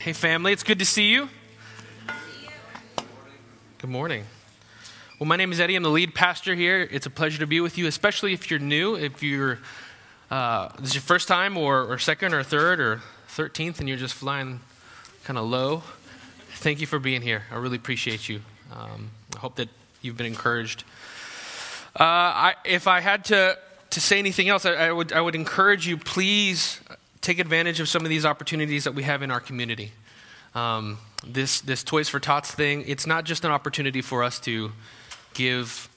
Hey, family, it's good to see you. Good morning. Well, my name is Eddie. I'm the lead pastor here. It's a pleasure to be with you, especially if you're new. If you're uh, this is your first time, or, or second, or third, or thirteenth, and you're just flying kind of low. Thank you for being here. I really appreciate you. Um, I hope that you've been encouraged. Uh, I, if I had to to say anything else, I, I would I would encourage you. Please take advantage of some of these opportunities that we have in our community. Um, this, this Toys for Tots thing, it's not just an opportunity for us to give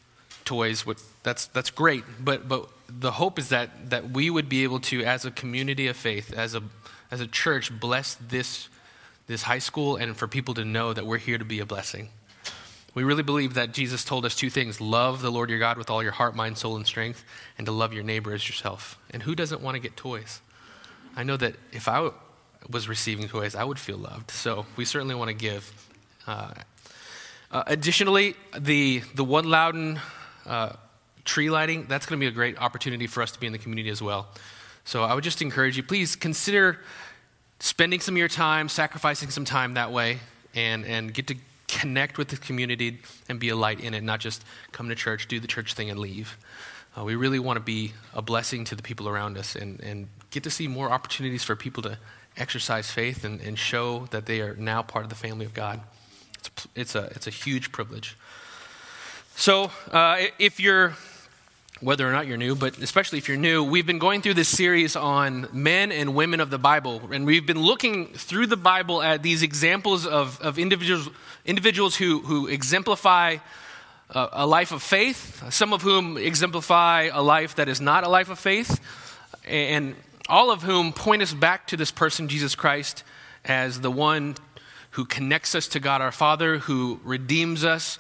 toys. With, that's, that's great, but, but the hope is that, that we would be able to, as a community of faith, as a, as a church, bless this, this high school and for people to know that we're here to be a blessing. We really believe that Jesus told us two things love the Lord your God with all your heart, mind, soul, and strength, and to love your neighbor as yourself. And who doesn't want to get toys? I know that if I was receiving toys, I would feel loved. So we certainly want to give. Uh, uh, additionally, the, the One Loudoun uh, tree lighting, that's going to be a great opportunity for us to be in the community as well. So I would just encourage you, please consider spending some of your time, sacrificing some time that way, and, and get to connect with the community and be a light in it, not just come to church, do the church thing, and leave. Uh, we really want to be a blessing to the people around us and, and get to see more opportunities for people to exercise faith and, and show that they are now part of the family of God. It's a, it's a, it's a huge privilege. So, uh, if you're, whether or not you're new, but especially if you're new, we've been going through this series on men and women of the Bible. And we've been looking through the Bible at these examples of, of individuals, individuals who, who exemplify a, a life of faith, some of whom exemplify a life that is not a life of faith. And all of whom point us back to this person, Jesus Christ, as the one who connects us to God our Father, who redeems us,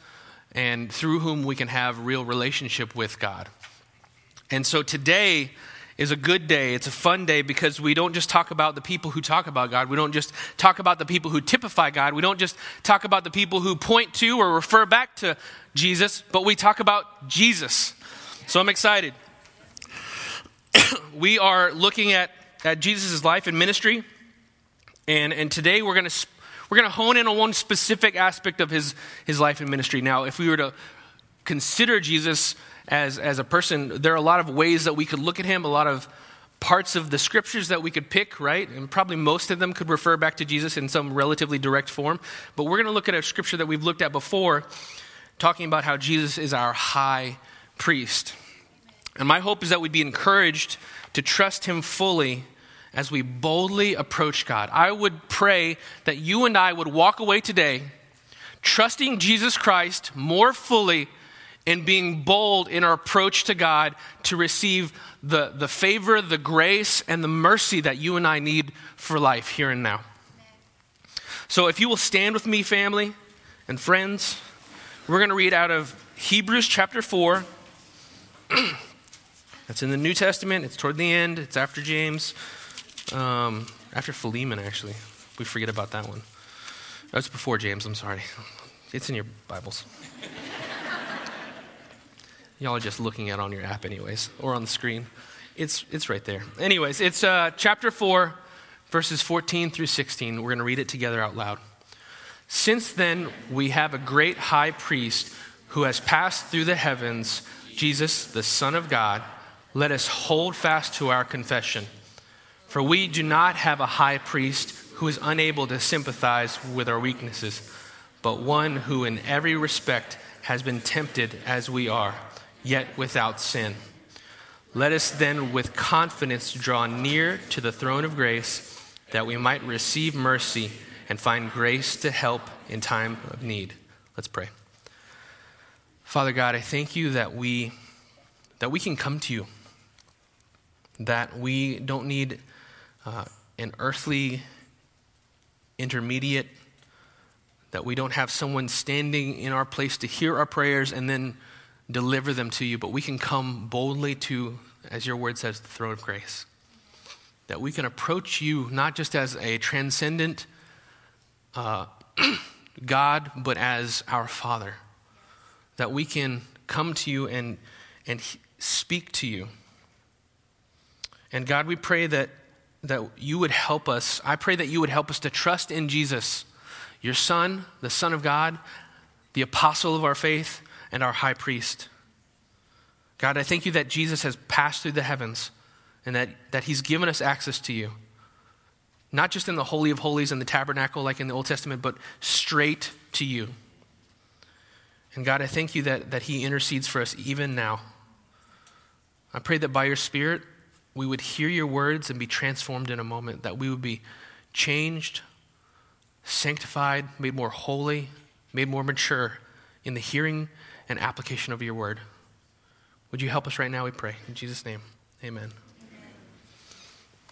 and through whom we can have real relationship with God. And so today is a good day. It's a fun day because we don't just talk about the people who talk about God. We don't just talk about the people who typify God. We don't just talk about the people who point to or refer back to Jesus, but we talk about Jesus. So I'm excited. we are looking at, at Jesus' life and ministry. And, and today we're going to we're going to hone in on one specific aspect of his, his life and ministry. Now, if we were to consider Jesus as, as a person, there are a lot of ways that we could look at him, a lot of parts of the scriptures that we could pick, right? And probably most of them could refer back to Jesus in some relatively direct form. But we're going to look at a scripture that we've looked at before, talking about how Jesus is our high priest. And my hope is that we'd be encouraged to trust Him fully as we boldly approach God. I would pray that you and I would walk away today trusting Jesus Christ more fully and being bold in our approach to God to receive the, the favor, the grace, and the mercy that you and I need for life here and now. So, if you will stand with me, family and friends, we're going to read out of Hebrews chapter 4. That's in the New Testament. It's toward the end. It's after James, um, after Philemon, actually. We forget about that one. That's before James, I'm sorry. It's in your Bibles. Y'all are just looking at on your app, anyways, or on the screen. It's, it's right there. Anyways, it's uh, chapter 4, verses 14 through 16. We're going to read it together out loud. Since then, we have a great high priest who has passed through the heavens, Jesus, the Son of God let us hold fast to our confession. For we do not have a high priest who is unable to sympathize with our weaknesses, but one who in every respect has been tempted as we are, yet without sin. Let us then with confidence draw near to the throne of grace that we might receive mercy and find grace to help in time of need. Let's pray. Father God, I thank you that we that we can come to you that we don't need uh, an earthly intermediate, that we don't have someone standing in our place to hear our prayers and then deliver them to you, but we can come boldly to, as your word says, the throne of grace. That we can approach you not just as a transcendent uh, God, but as our Father. That we can come to you and, and speak to you and God, we pray that that you would help us. I pray that you would help us to trust in Jesus, your Son, the Son of God, the apostle of our faith, and our high priest. God, I thank you that Jesus has passed through the heavens and that, that he's given us access to you. Not just in the Holy of Holies and the tabernacle like in the Old Testament, but straight to you. And God, I thank you that, that he intercedes for us even now. I pray that by your Spirit, we would hear your words and be transformed in a moment, that we would be changed, sanctified, made more holy, made more mature in the hearing and application of your word. Would you help us right now, we pray? In Jesus' name, amen.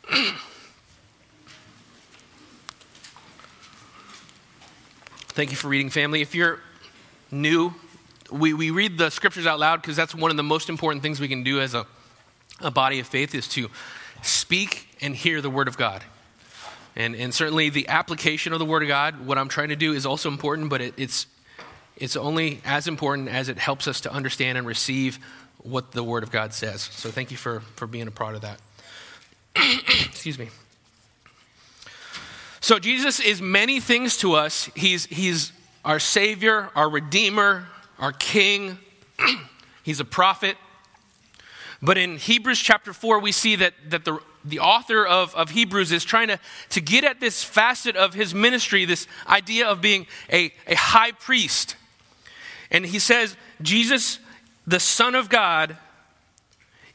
Thank you for reading, family. If you're new, we, we read the scriptures out loud because that's one of the most important things we can do as a a body of faith is to speak and hear the Word of God. And, and certainly the application of the Word of God, what I'm trying to do, is also important, but it, it's, it's only as important as it helps us to understand and receive what the Word of God says. So thank you for, for being a part of that. Excuse me. So Jesus is many things to us. He's, he's our Savior, our Redeemer, our King. he's a prophet. But in Hebrews chapter 4, we see that, that the, the author of, of Hebrews is trying to, to get at this facet of his ministry, this idea of being a, a high priest. And he says, Jesus, the Son of God,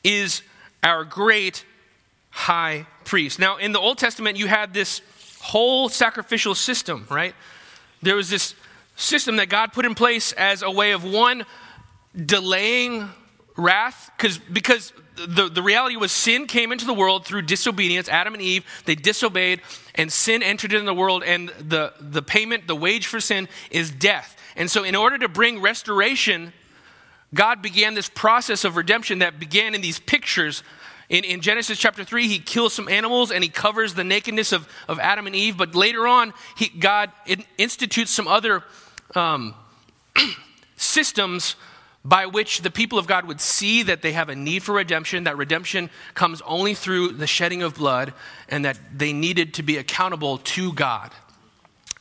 is our great high priest. Now, in the Old Testament, you had this whole sacrificial system, right? There was this system that God put in place as a way of one, delaying wrath because because the, the reality was sin came into the world through disobedience. Adam and eve they disobeyed and sin entered into the world and the, the payment the wage for sin is death. And so in order to bring restoration god began this process of redemption that began in these pictures. In, in genesis chapter 3 he kills some animals and he covers the nakedness of, of adam and eve but later on he, god institutes some other um, systems by which the people of God would see that they have a need for redemption, that redemption comes only through the shedding of blood, and that they needed to be accountable to God.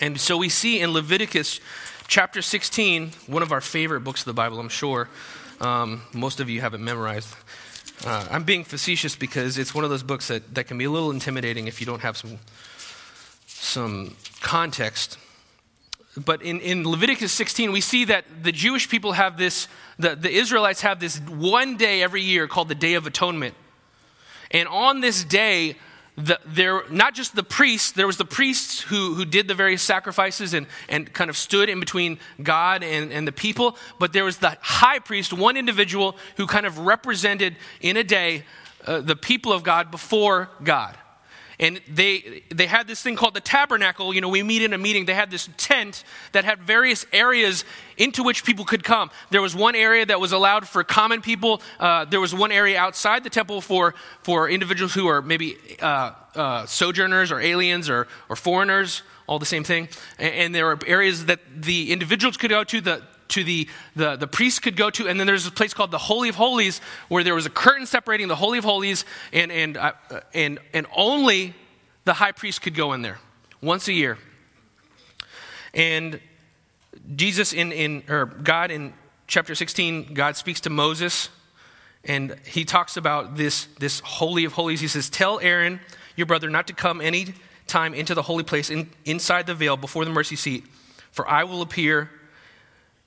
And so we see in Leviticus chapter 16, one of our favorite books of the Bible, I'm sure. Um, most of you have it memorized. Uh, I'm being facetious because it's one of those books that, that can be a little intimidating if you don't have some, some context. But in, in Leviticus 16, we see that the Jewish people have this, the, the Israelites have this one day every year called the Day of Atonement. And on this day, the, there, not just the priests, there was the priests who, who did the various sacrifices and, and kind of stood in between God and, and the people, but there was the high priest, one individual who kind of represented in a day uh, the people of God before God and they they had this thing called the tabernacle. You know we meet in a meeting. They had this tent that had various areas into which people could come. There was one area that was allowed for common people. Uh, there was one area outside the temple for for individuals who are maybe uh, uh, sojourners or aliens or or foreigners all the same thing. And, and there were areas that the individuals could go to. The to the, the, the priest could go to. And then there's a place called the Holy of Holies where there was a curtain separating the Holy of Holies, and, and, uh, and, and only the high priest could go in there once a year. And Jesus in, in or God in chapter 16, God speaks to Moses and he talks about this, this holy of holies. He says, Tell Aaron, your brother, not to come any time into the holy place in, inside the veil before the mercy seat, for I will appear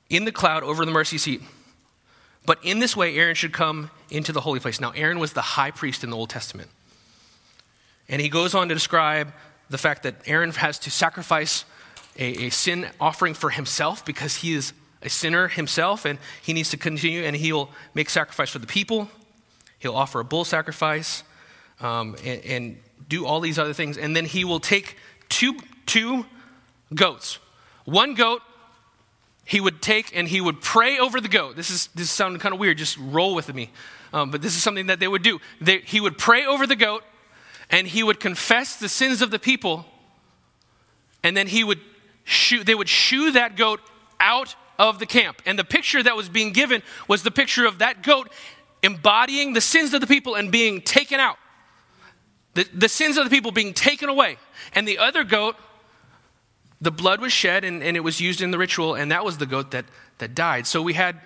in the cloud over the mercy seat. But in this way, Aaron should come into the holy place. Now, Aaron was the high priest in the Old Testament. And he goes on to describe the fact that Aaron has to sacrifice a, a sin offering for himself because he is a sinner himself and he needs to continue and he'll make sacrifice for the people. He'll offer a bull sacrifice um, and, and do all these other things. And then he will take two, two goats. One goat he would take and he would pray over the goat. This is this sounded kind of weird. Just roll with me. Um, but this is something that they would do. They, he would pray over the goat, and he would confess the sins of the people, and then he would shoo, they would shoo that goat out of the camp. And the picture that was being given was the picture of that goat embodying the sins of the people and being taken out. the, the sins of the people being taken away. And the other goat, the blood was shed and, and it was used in the ritual, and that was the goat that, that died. So we had,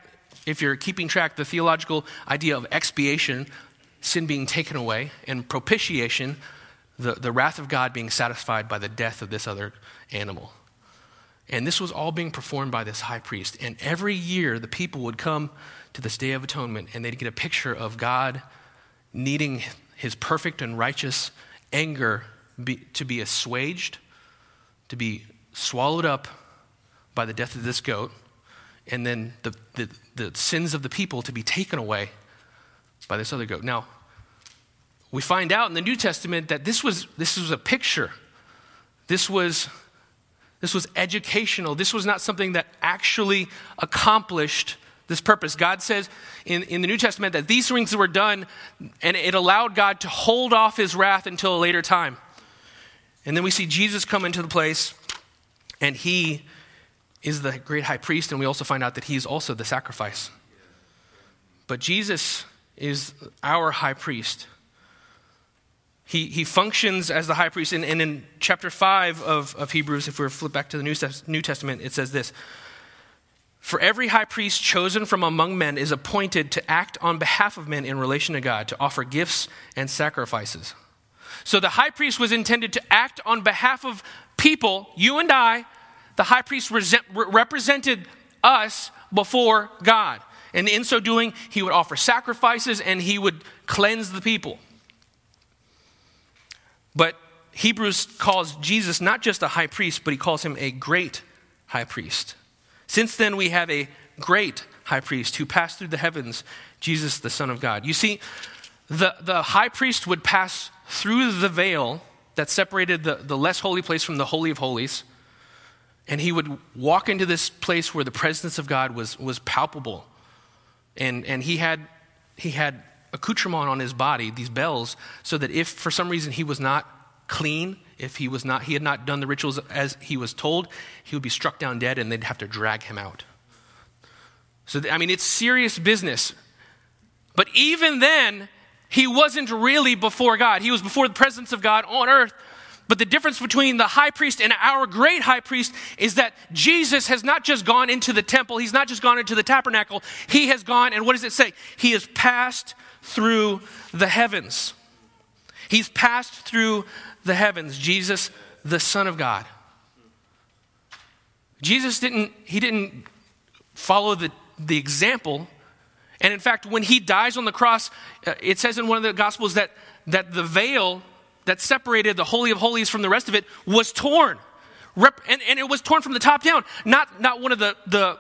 if you're keeping track, the theological idea of expiation, sin being taken away, and propitiation, the, the wrath of God being satisfied by the death of this other animal. And this was all being performed by this high priest. And every year, the people would come to this Day of Atonement and they'd get a picture of God needing his perfect and righteous anger be, to be assuaged, to be swallowed up by the death of this goat, and then the, the, the sins of the people to be taken away by this other goat. Now, we find out in the New Testament that this was, this was a picture. This was, this was educational. This was not something that actually accomplished this purpose. God says in, in the New Testament that these things were done and it allowed God to hold off his wrath until a later time. And then we see Jesus come into the place and he is the great high priest, and we also find out that he is also the sacrifice. But Jesus is our high priest. He, he functions as the high priest. And, and in chapter 5 of, of Hebrews, if we flip back to the New, New Testament, it says this For every high priest chosen from among men is appointed to act on behalf of men in relation to God, to offer gifts and sacrifices. So the high priest was intended to act on behalf of people, you and I. The high priest represented us before God. And in so doing, he would offer sacrifices and he would cleanse the people. But Hebrews calls Jesus not just a high priest, but he calls him a great high priest. Since then, we have a great high priest who passed through the heavens, Jesus, the Son of God. You see, the, the high priest would pass through the veil that separated the, the less holy place from the Holy of Holies, and he would walk into this place where the presence of God was, was palpable. And, and he, had, he had accoutrement on his body, these bells, so that if for some reason he was not clean, if he was not he had not done the rituals as he was told, he would be struck down dead and they'd have to drag him out. So I mean it's serious business. But even then, he wasn't really before God. He was before the presence of God on earth. But the difference between the high priest and our great high priest is that Jesus has not just gone into the temple, he's not just gone into the tabernacle, he has gone, and what does it say? He has passed through the heavens. He's passed through the heavens, Jesus, the Son of God. Jesus didn't, he didn't follow the, the example and in fact, when he dies on the cross, uh, it says in one of the Gospels that, that the veil that separated the Holy of Holies from the rest of it was torn. Rep- and, and it was torn from the top down. Not, not one of the, the,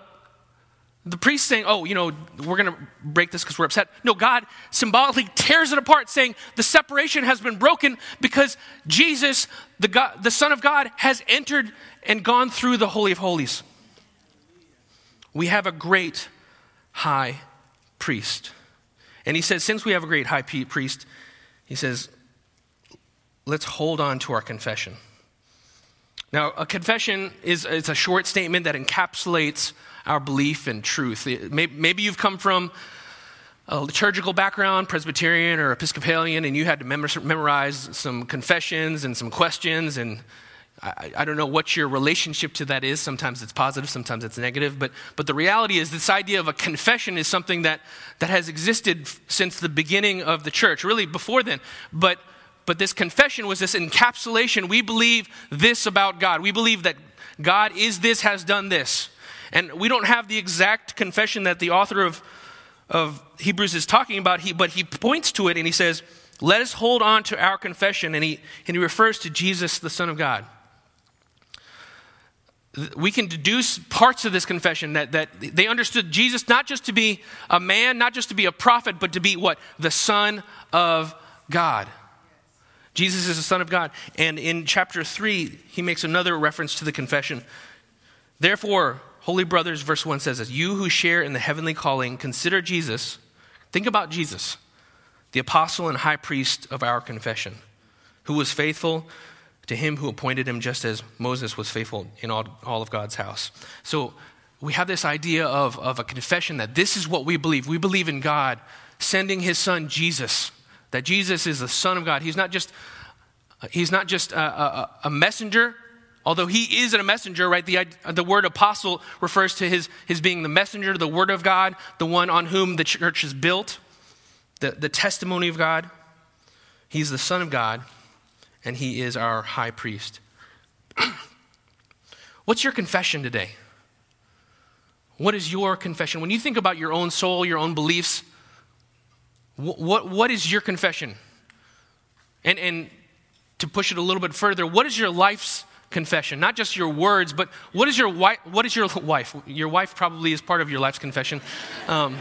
the priests saying, oh, you know, we're going to break this because we're upset. No, God symbolically tears it apart, saying the separation has been broken because Jesus, the, God, the Son of God, has entered and gone through the Holy of Holies. We have a great high priest. And he says, since we have a great high priest, he says, let's hold on to our confession. Now, a confession is it's a short statement that encapsulates our belief and truth. Maybe you've come from a liturgical background, Presbyterian or Episcopalian, and you had to memorize some confessions and some questions and I, I, don't know what your relationship to that is. Sometimes it's positive, sometimes it's negative. But, but the reality is, this idea of a confession is something that, that has existed since the beginning of the church, really before then. But, but this confession was this encapsulation. We believe this about God. We believe that God is this, has done this. And we don't have the exact confession that the author of, of Hebrews is talking about, he, but he points to it and he says, Let us hold on to our confession. And he, and he refers to Jesus, the Son of God we can deduce parts of this confession that, that they understood Jesus not just to be a man, not just to be a prophet, but to be what? The Son of God. Jesus is the Son of God. And in chapter 3, he makes another reference to the confession. Therefore, holy brothers, verse 1 says this You who share in the heavenly calling, consider Jesus. Think about Jesus, the apostle and high priest of our confession, who was faithful to him who appointed him, just as Moses was faithful in all, all of God's house. So we have this idea of, of a confession that this is what we believe. We believe in God sending his son Jesus, that Jesus is the Son of God. He's not just he's not just a, a, a, messenger, although he is a messenger, right? The, the word apostle refers to his, his being the messenger, the word of God, the one on whom the church is built, the, the testimony of God. He's the Son of God, and he is our high priest. What's your confession today? What is your confession? When you think about your own soul, your own beliefs, what, what, what is your confession? And, and to push it a little bit further, what is your life's confession? Not just your words, but what is your wife? What is your wife? Your wife probably is part of your life's confession. Um,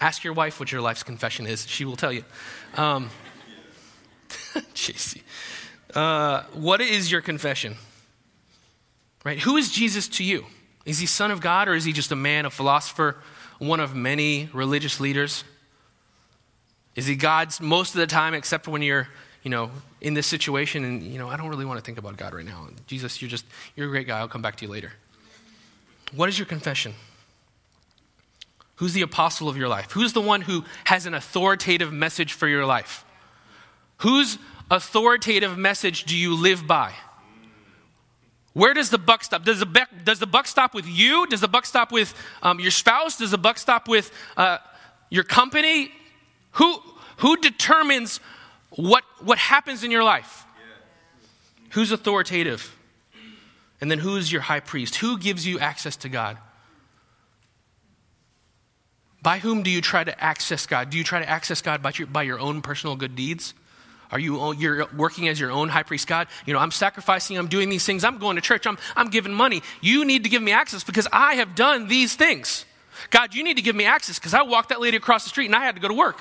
ask your wife what your life's confession is. She will tell you. Um, uh, what is your confession? Right? Who is Jesus to you? Is he Son of God or is he just a man, a philosopher, one of many religious leaders? Is he God's most of the time, except when you're, you know, in this situation and, you know, I don't really want to think about God right now. Jesus, you're just, you're a great guy. I'll come back to you later. What is your confession? Who's the apostle of your life? Who's the one who has an authoritative message for your life? Whose authoritative message do you live by? Where does the buck stop? Does the, buck, does the buck stop with you? Does the buck stop with um, your spouse? Does the buck stop with uh, your company? Who, who determines what, what happens in your life? Who's authoritative? And then who's your high priest? Who gives you access to God? By whom do you try to access God? Do you try to access God by your, by your own personal good deeds? Are you you're working as your own high priest? God, you know, I'm sacrificing, I'm doing these things, I'm going to church, I'm, I'm giving money. You need to give me access because I have done these things. God, you need to give me access because I walked that lady across the street and I had to go to work.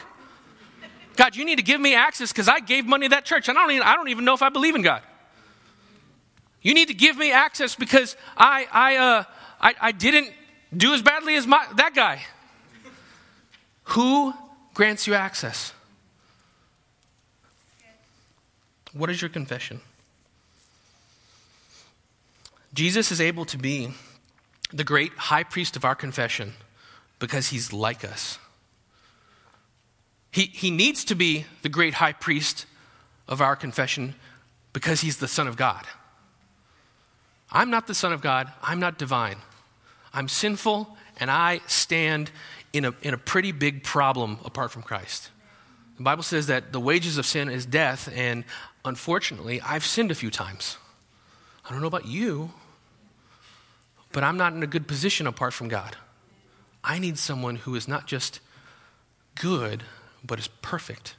God, you need to give me access because I gave money to that church and I don't, even, I don't even know if I believe in God. You need to give me access because I, I, uh, I, I didn't do as badly as my, that guy. Who grants you access? What is your confession? Jesus is able to be the great high priest of our confession because he's like us. He, he needs to be the great high priest of our confession because he's the Son of God. I'm not the Son of God, I'm not divine. I'm sinful, and I stand in a, in a pretty big problem apart from Christ. The Bible says that the wages of sin is death, and unfortunately, I've sinned a few times. I don't know about you, but I'm not in a good position apart from God. I need someone who is not just good, but is perfect.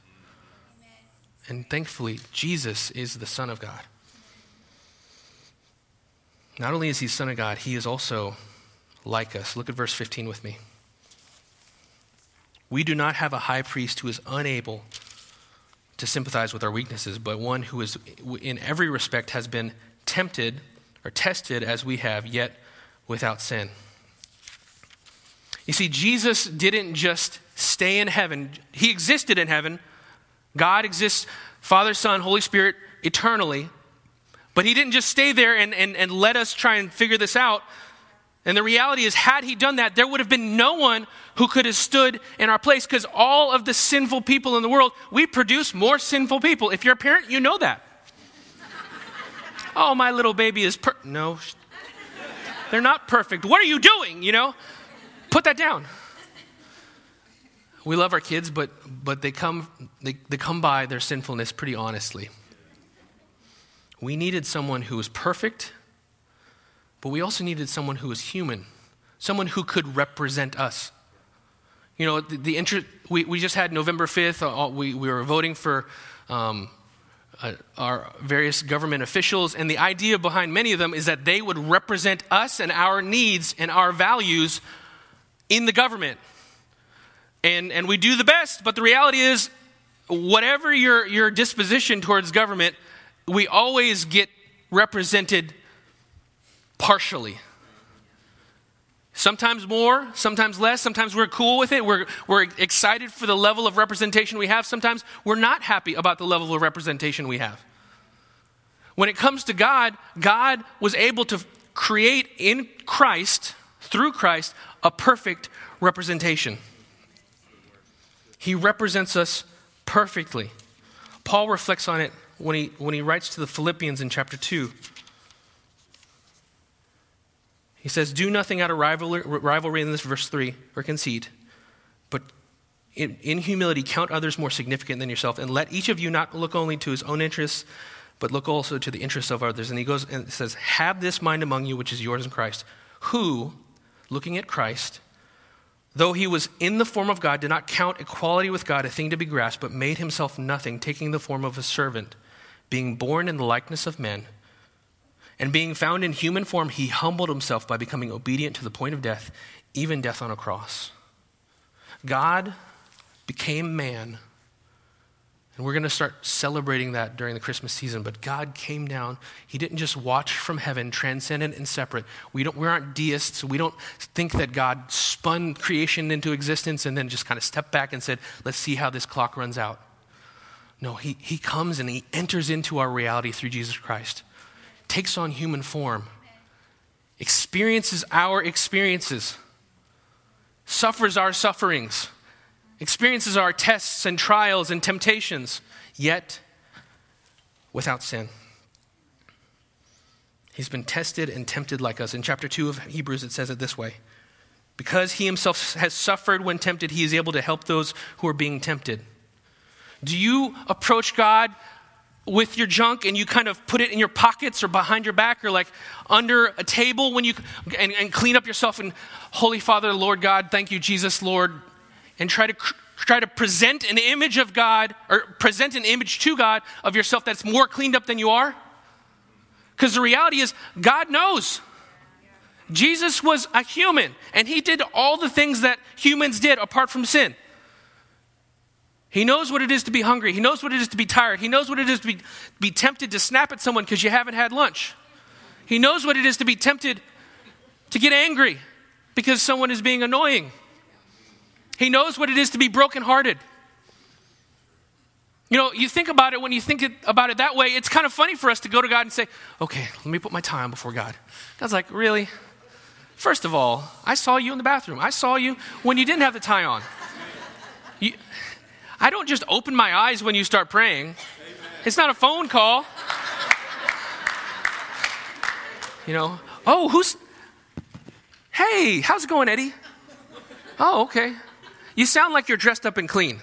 And thankfully, Jesus is the Son of God. Not only is he Son of God, he is also like us. Look at verse 15 with me. We do not have a high priest who is unable to sympathize with our weaknesses, but one who is, in every respect, has been tempted or tested as we have, yet without sin. You see, Jesus didn't just stay in heaven, He existed in heaven. God exists, Father, Son, Holy Spirit, eternally. But He didn't just stay there and, and, and let us try and figure this out. And the reality is, had he done that, there would have been no one who could have stood in our place because all of the sinful people in the world, we produce more sinful people. If you're a parent, you know that. oh, my little baby is per. No, they're not perfect. What are you doing? You know, put that down. We love our kids, but, but they, come, they, they come by their sinfulness pretty honestly. We needed someone who was perfect but we also needed someone who was human, someone who could represent us. You know, the, the inter- we, we just had November 5th, uh, we, we were voting for um, uh, our various government officials, and the idea behind many of them is that they would represent us and our needs and our values in the government. And, and we do the best, but the reality is, whatever your, your disposition towards government, we always get represented partially. Sometimes more, sometimes less. Sometimes we're cool with it. We're, we're excited for the level of representation we have. Sometimes we're not happy about the level of representation we have. When it comes to God, God was able to create in Christ, through Christ, a perfect representation. He represents us perfectly. Paul reflects on it when he, when he writes to the Philippians in chapter 2. He says, Do nothing out of rivalry, rivalry in this verse 3 or conceit, but in, in, humility count others more significant than yourself, and let each of you not look only to his own interests, but look also to the interests of others. And he goes and says, Have this mind among you, which is yours in Christ, who, looking at Christ, though he was in the form of God, did not count equality with God a thing to be grasped, but made himself nothing, taking the form of a servant, being born in the likeness of men. And being found in human form, he humbled himself by becoming obedient to the point of death, even death on a cross. God became man and we're going to start celebrating that during the Christmas season. But God came down. He didn't just watch from heaven, transcendent and separate. We, don't, we aren't deists. We don't think that God spun creation into existence and then just kind of stepped back and said, let's see how this clock runs out. No, he, he comes and he enters into our reality through Jesus Christ, takes on human form, experiences our experiences, suffers our sufferings experiences our tests and trials and temptations, yet without sin. He's been tested and tempted like us. In chapter 2 of Hebrews, it says it this way Because he himself has suffered when tempted, he is able to help those who are being tempted. Do you approach God with your junk and you kind of put it in your pockets or behind your back or like under a table when you and, and clean up yourself and holy father lord god thank you jesus lord and try to try to present an image of God or present an image to God of yourself that's more cleaned up than you are? Because the reality is, God knows. Jesus was a human, and he did all the things that humans did apart from sin. He knows what it is to be hungry. He knows what it is to be tired. He knows what it is to be, be tempted to snap at someone because you haven't had lunch. He knows what it is to be tempted to get angry because someone is being annoying. He knows what it is to be brokenhearted. You know, you think about it when you think about it that way, it's kind of funny for us to go to God and say, okay, let me put my on before God. God's like, really? First of all, I saw you in the bathroom. I saw you when you didn't have the tie on. You, I don't just open my eyes when you start praying, it's not a phone call. You know, oh, who's, hey, how's it going, Eddie? Oh, okay. You sound like you're dressed up and clean.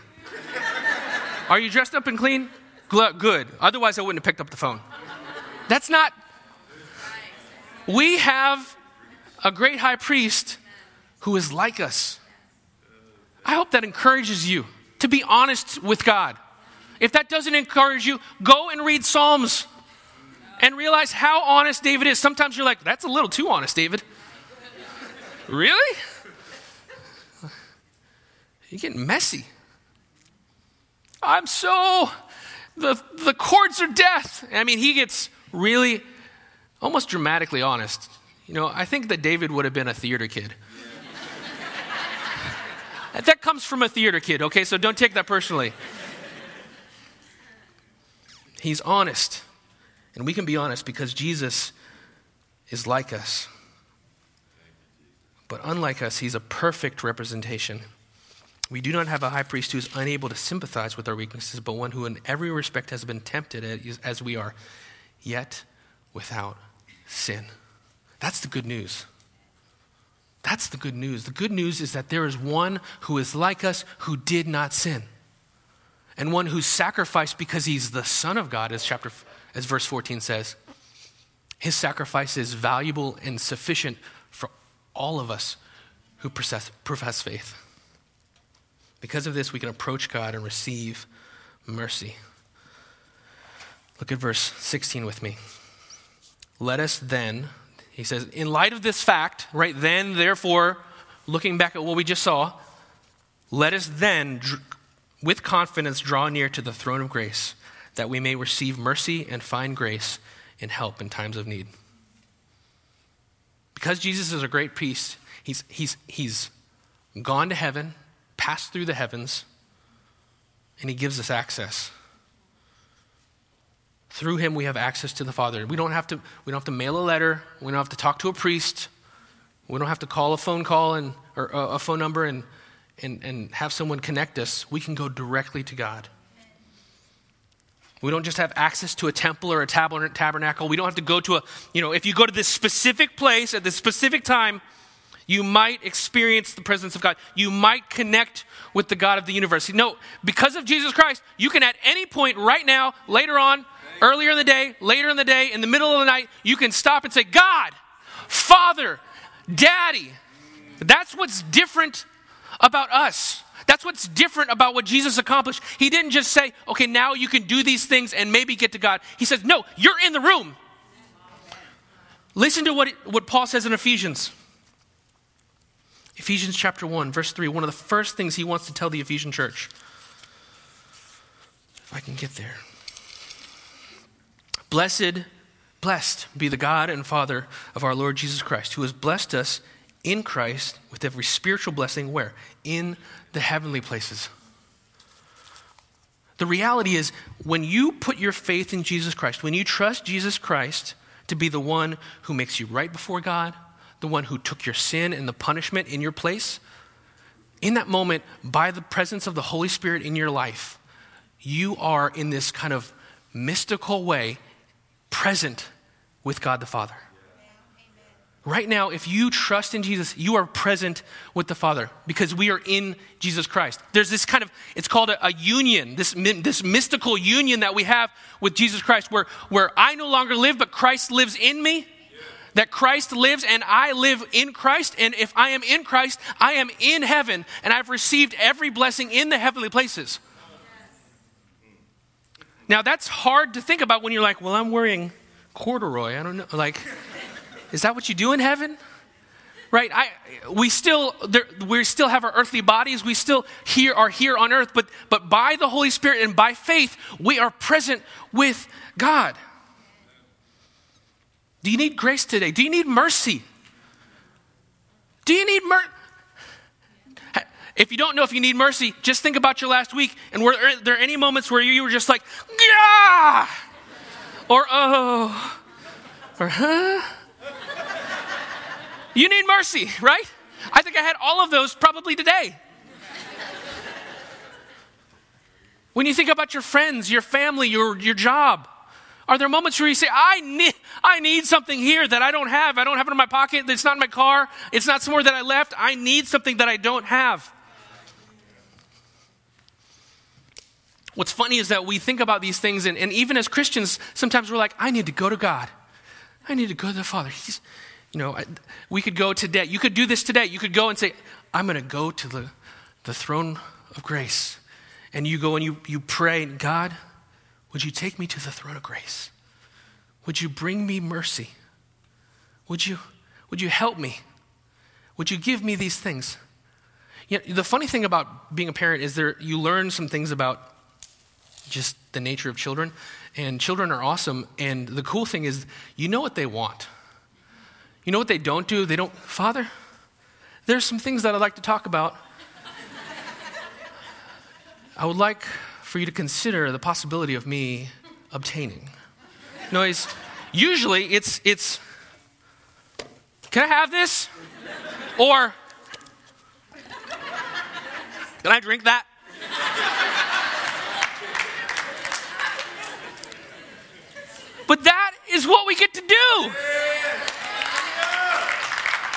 Are you dressed up and clean? Good. Otherwise, I wouldn't have picked up the phone. That's not. We have a great high priest who is like us. I hope that encourages you to be honest with God. If that doesn't encourage you, go and read Psalms and realize how honest David is. Sometimes you're like, that's a little too honest, David. really? You're getting messy. I'm so, the, the cords are death. I mean, he gets really, almost dramatically honest. You know, I think that David would have been a theater kid. That comes from a theater kid, okay? So don't take that personally. He's honest. And we can be honest because Jesus is like us. But unlike us, he's a perfect representation. We do not have a high priest who is unable to sympathize with our weaknesses, but one who in every respect has been tempted as we are, yet without sin. That's the good news. That's the good news. The good news is that there is one who is like us who did not sin. And one who sacrificed because he's the Son of God, as chapter as verse 14 says. His sacrifice is valuable and sufficient for all of us who profess, profess faith. Because of this, we can approach God and receive mercy. Look at verse 16 with me. Let us then, he says, in light of this fact, right then, therefore, looking back at what we just saw, let us then, with confidence, draw near to the throne of grace, that we may receive mercy and find grace and help in times of need. Because Jesus is a great priest, he's, he's, he's gone to heaven, passed through the heavens, and he gives us access. Through him, we have access to the Father. We don't have to, we don't have to mail a letter. We don't have to talk to a priest. We don't have to call a phone call and, or a phone number and, and, and have someone connect us. We can go directly to God. We don't just have access to a temple or a tabernacle. We don't have to go to a, you know, if you go to this specific place at this specific time, you might experience the presence of God. You might connect with the God of the universe. No, because of Jesus Christ, you can at any point right now, later on, earlier in the day, later in the day, in the middle of the night, you can stop and say, God, Father, Daddy. That's what's different about us. That's what's different about what Jesus accomplished. He didn't just say, okay, now you can do these things and maybe get to God. He says, no, you're in the room. Listen to what, what Paul says in Ephesians. Ephesians chapter 1, verse 3, one of the first things he wants to tell the Ephesian church. If I can get there. Blessed, blessed be the God and Father of our Lord Jesus Christ, who has blessed us in Christ with every spiritual blessing where? In the heavenly places. The reality is, when you put your faith in Jesus Christ, when you trust Jesus Christ to be the one who makes you right before God, the one who took your sin and the punishment in your place, in that moment, by the presence of the Holy Spirit in your life, you are in this kind of mystical way present with God the Father. Right now, if you trust in Jesus, you are present with the Father because we are in Jesus Christ. There's this kind of, it's called a, a, union, this, this mystical union that we have with Jesus Christ where, where I no longer live, but Christ lives in me that Christ lives and I live in Christ. And if I am in Christ, I am in heaven and I've received every blessing in the heavenly places. Now, that's hard to think about when you're like, well, I'm wearing corduroy. I don't know. Like, is that what you do in heaven? Right? I, we still there, we still have our earthly bodies. We still here are here on earth, but but by the Holy Spirit and by faith, we are present with God. Do you need grace today? Do you need mercy? Do you need mercy? If you don't know if you need mercy, just think about your last week. And were there any moments where you were just like, yeah, or oh, or huh? You need mercy, right? I think I had all of those probably today. When you think about your friends, your family, your, your job, are there moments where you say, I need, I need something here that I don't have? I don't have it in my pocket. It's not in my car. It's not somewhere that I left. I need something that I don't have. What's funny is that we think about these things, and, and even as Christians, sometimes we're like, I need to go to God. I need to go to the Father. He's, you know, I, we could go today. You could do this today. You could go and say, I'm going to go to the, the throne of grace. And you go and you, you pray, God, would you take me to the throne of grace? Would you bring me mercy? Would you, would you help me? Would you give me these things? You know, the funny thing about being a parent is there you learn some things about just the nature of children. And children are awesome. And the cool thing is, you know what they want. You know what they don't do? They don't, Father, there's some things that I'd like to talk about. I would like for you to consider the possibility of me obtaining. Noise. Usually it's it's can I have this? Or can I drink that? But that is what we get to do.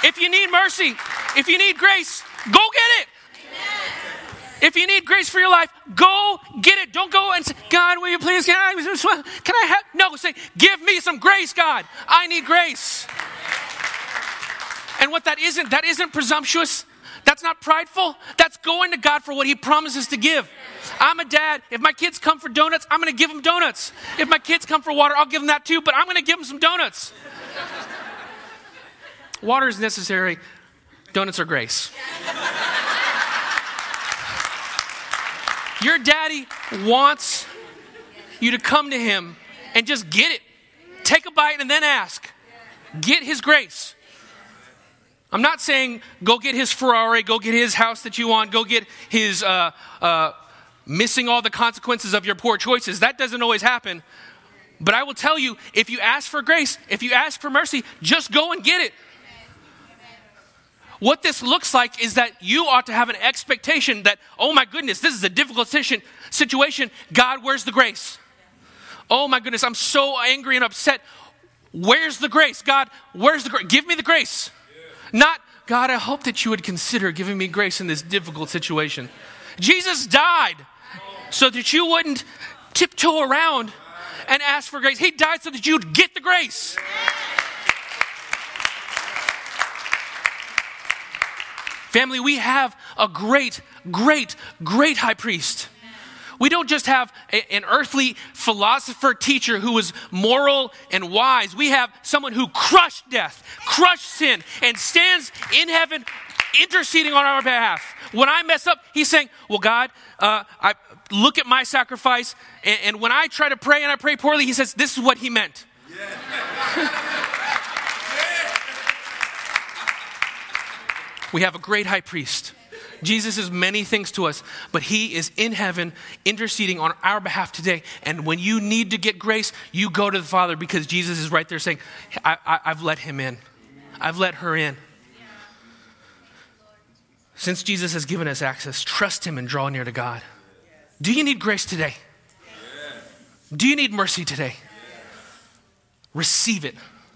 If you need mercy, if you need grace, go get it. If you need grace for your life, go get it. Don't go and say, God, will you please, can I, can I have, no, say, give me some grace, God. I need grace. And what that isn't, that isn't presumptuous. That's not prideful. That's going to God for what He promises to give. I'm a dad. If my kids come for donuts, I'm going to give them donuts. If my kids come for water, I'll give them that too, but I'm going to give them some donuts. water is necessary, donuts are grace. Your daddy wants you to come to him and just get it. Take a bite and then ask. Get his grace. I'm not saying go get his Ferrari, go get his house that you want, go get his uh, uh, missing all the consequences of your poor choices. That doesn't always happen. But I will tell you if you ask for grace, if you ask for mercy, just go and get it. What this looks like is that you ought to have an expectation that, oh my goodness, this is a difficult situation. God, where's the grace? Oh my goodness, I'm so angry and upset. Where's the grace? God, where's the grace? Give me the grace. Not, God, I hope that you would consider giving me grace in this difficult situation. Jesus died so that you wouldn't tiptoe around and ask for grace. He died so that you'd get the grace. Family, we have a great, great, great high priest. We don't just have a, an earthly philosopher teacher who was moral and wise. We have someone who crushed death, crushed sin, and stands in heaven interceding on our behalf. When I mess up, he's saying, Well, God, uh, I look at my sacrifice. And, and, when I try to pray and I pray poorly, he says, This is what he meant. Yeah. we have a great high priest. Jesus is many things to us, but he is in heaven interceding on our behalf today. And when you need to get grace, you go to the Father because Jesus is right there saying, I, have let him in, I've let her in. Since Jesus has given us access, trust him and draw near to God. Do you need grace today? Do you need mercy today? Receive it.